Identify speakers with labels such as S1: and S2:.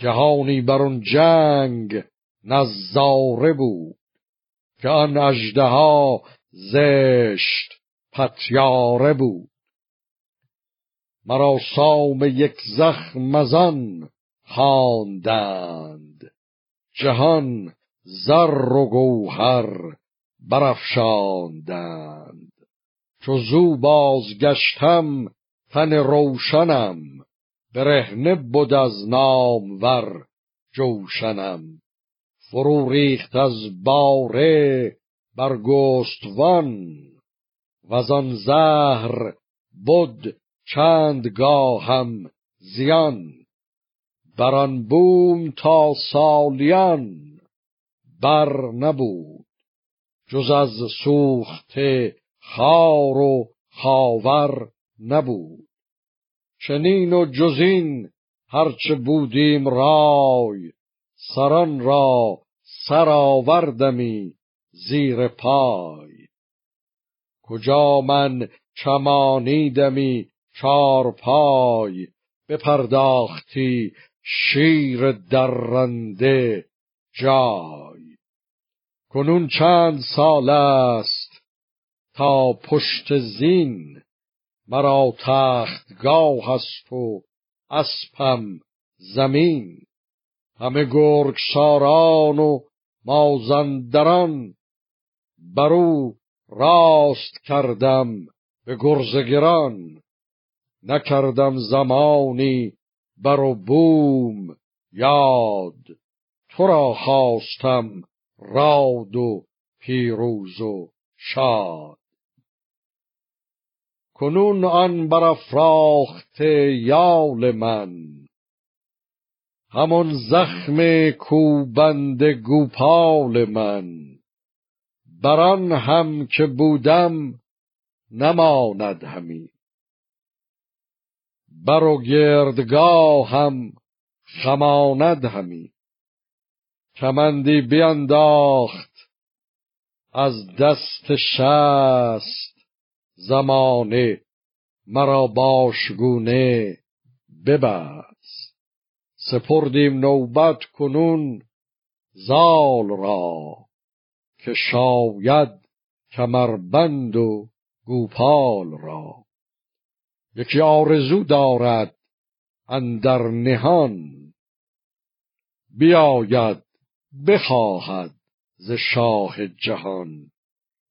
S1: جهانی بر اون جنگ نظاره بود که آن ها زشت پتیاره بود. مرا سام یک زخم مزان خواندند. جهان زر و گوهر برافشاندند. چو زو بازگشتم تن روشنم. برهنه بود از نامور جوشنم. فرو ریخت از باره بر گستوان. وزان زهر بود چند گاهم زیان بران بوم تا سالیان بر نبود. جز از سوخته خار و خاور نبود. چنین و جزین هرچه بودیم رای سران را سرآوردمی زیر پای. کجا من چمانیدمی چار پای بپرداختی شیر درنده جای. کنون چند سال است تا پشت زین مرا تختگاه است و اسپم زمین. همه گرگ ساران و مازندران برو راست کردم به گرزگران. نکردم زمانی بر و بوم یاد. تو را خواستم راد و پیروز و شاد. کنون آن برافراخته یال من. همون زخم کوبند گوپال من. بران هم که بودم نماند همی. بر و هم خماند همی. کمندی بینداخت از دست شست. زمانه مرا باشگونه ببست. سپردیم نوبت کنون زال را که شاید کمربند و گوپال را. یکی آرزو دارد اندر نهان بیاید بخواهد ز شاه جهان.